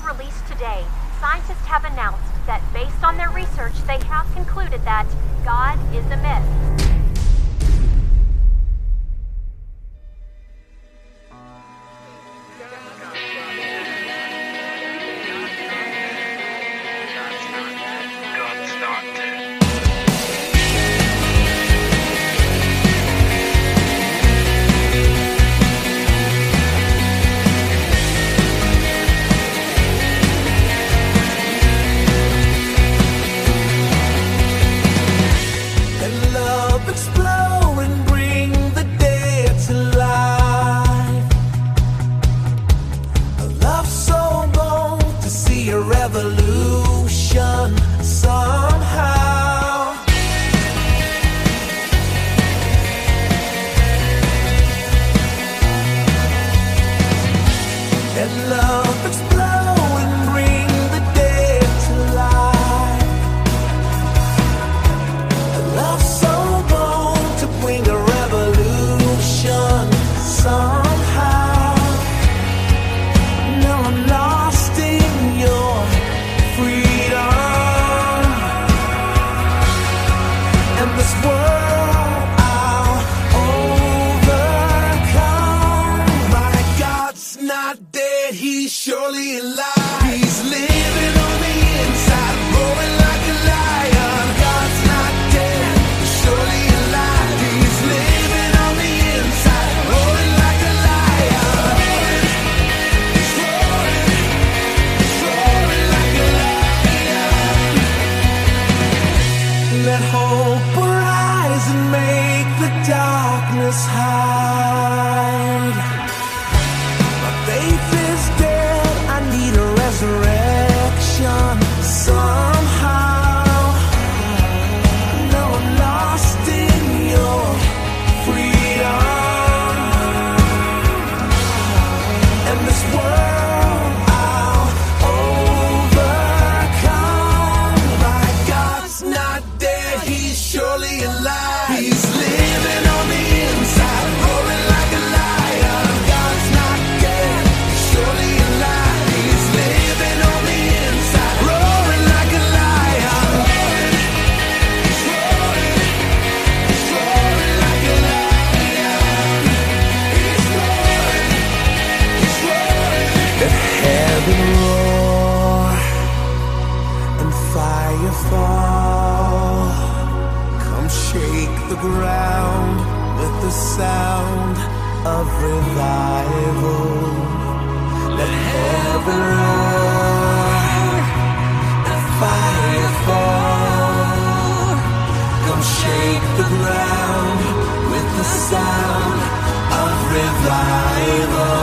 released today, scientists have announced that based on their research, they have concluded that God is a myth. and love Surely alive. the ground with the sound of revival. Let heaven roar, let fire fall. Come shake the ground with the sound of revival.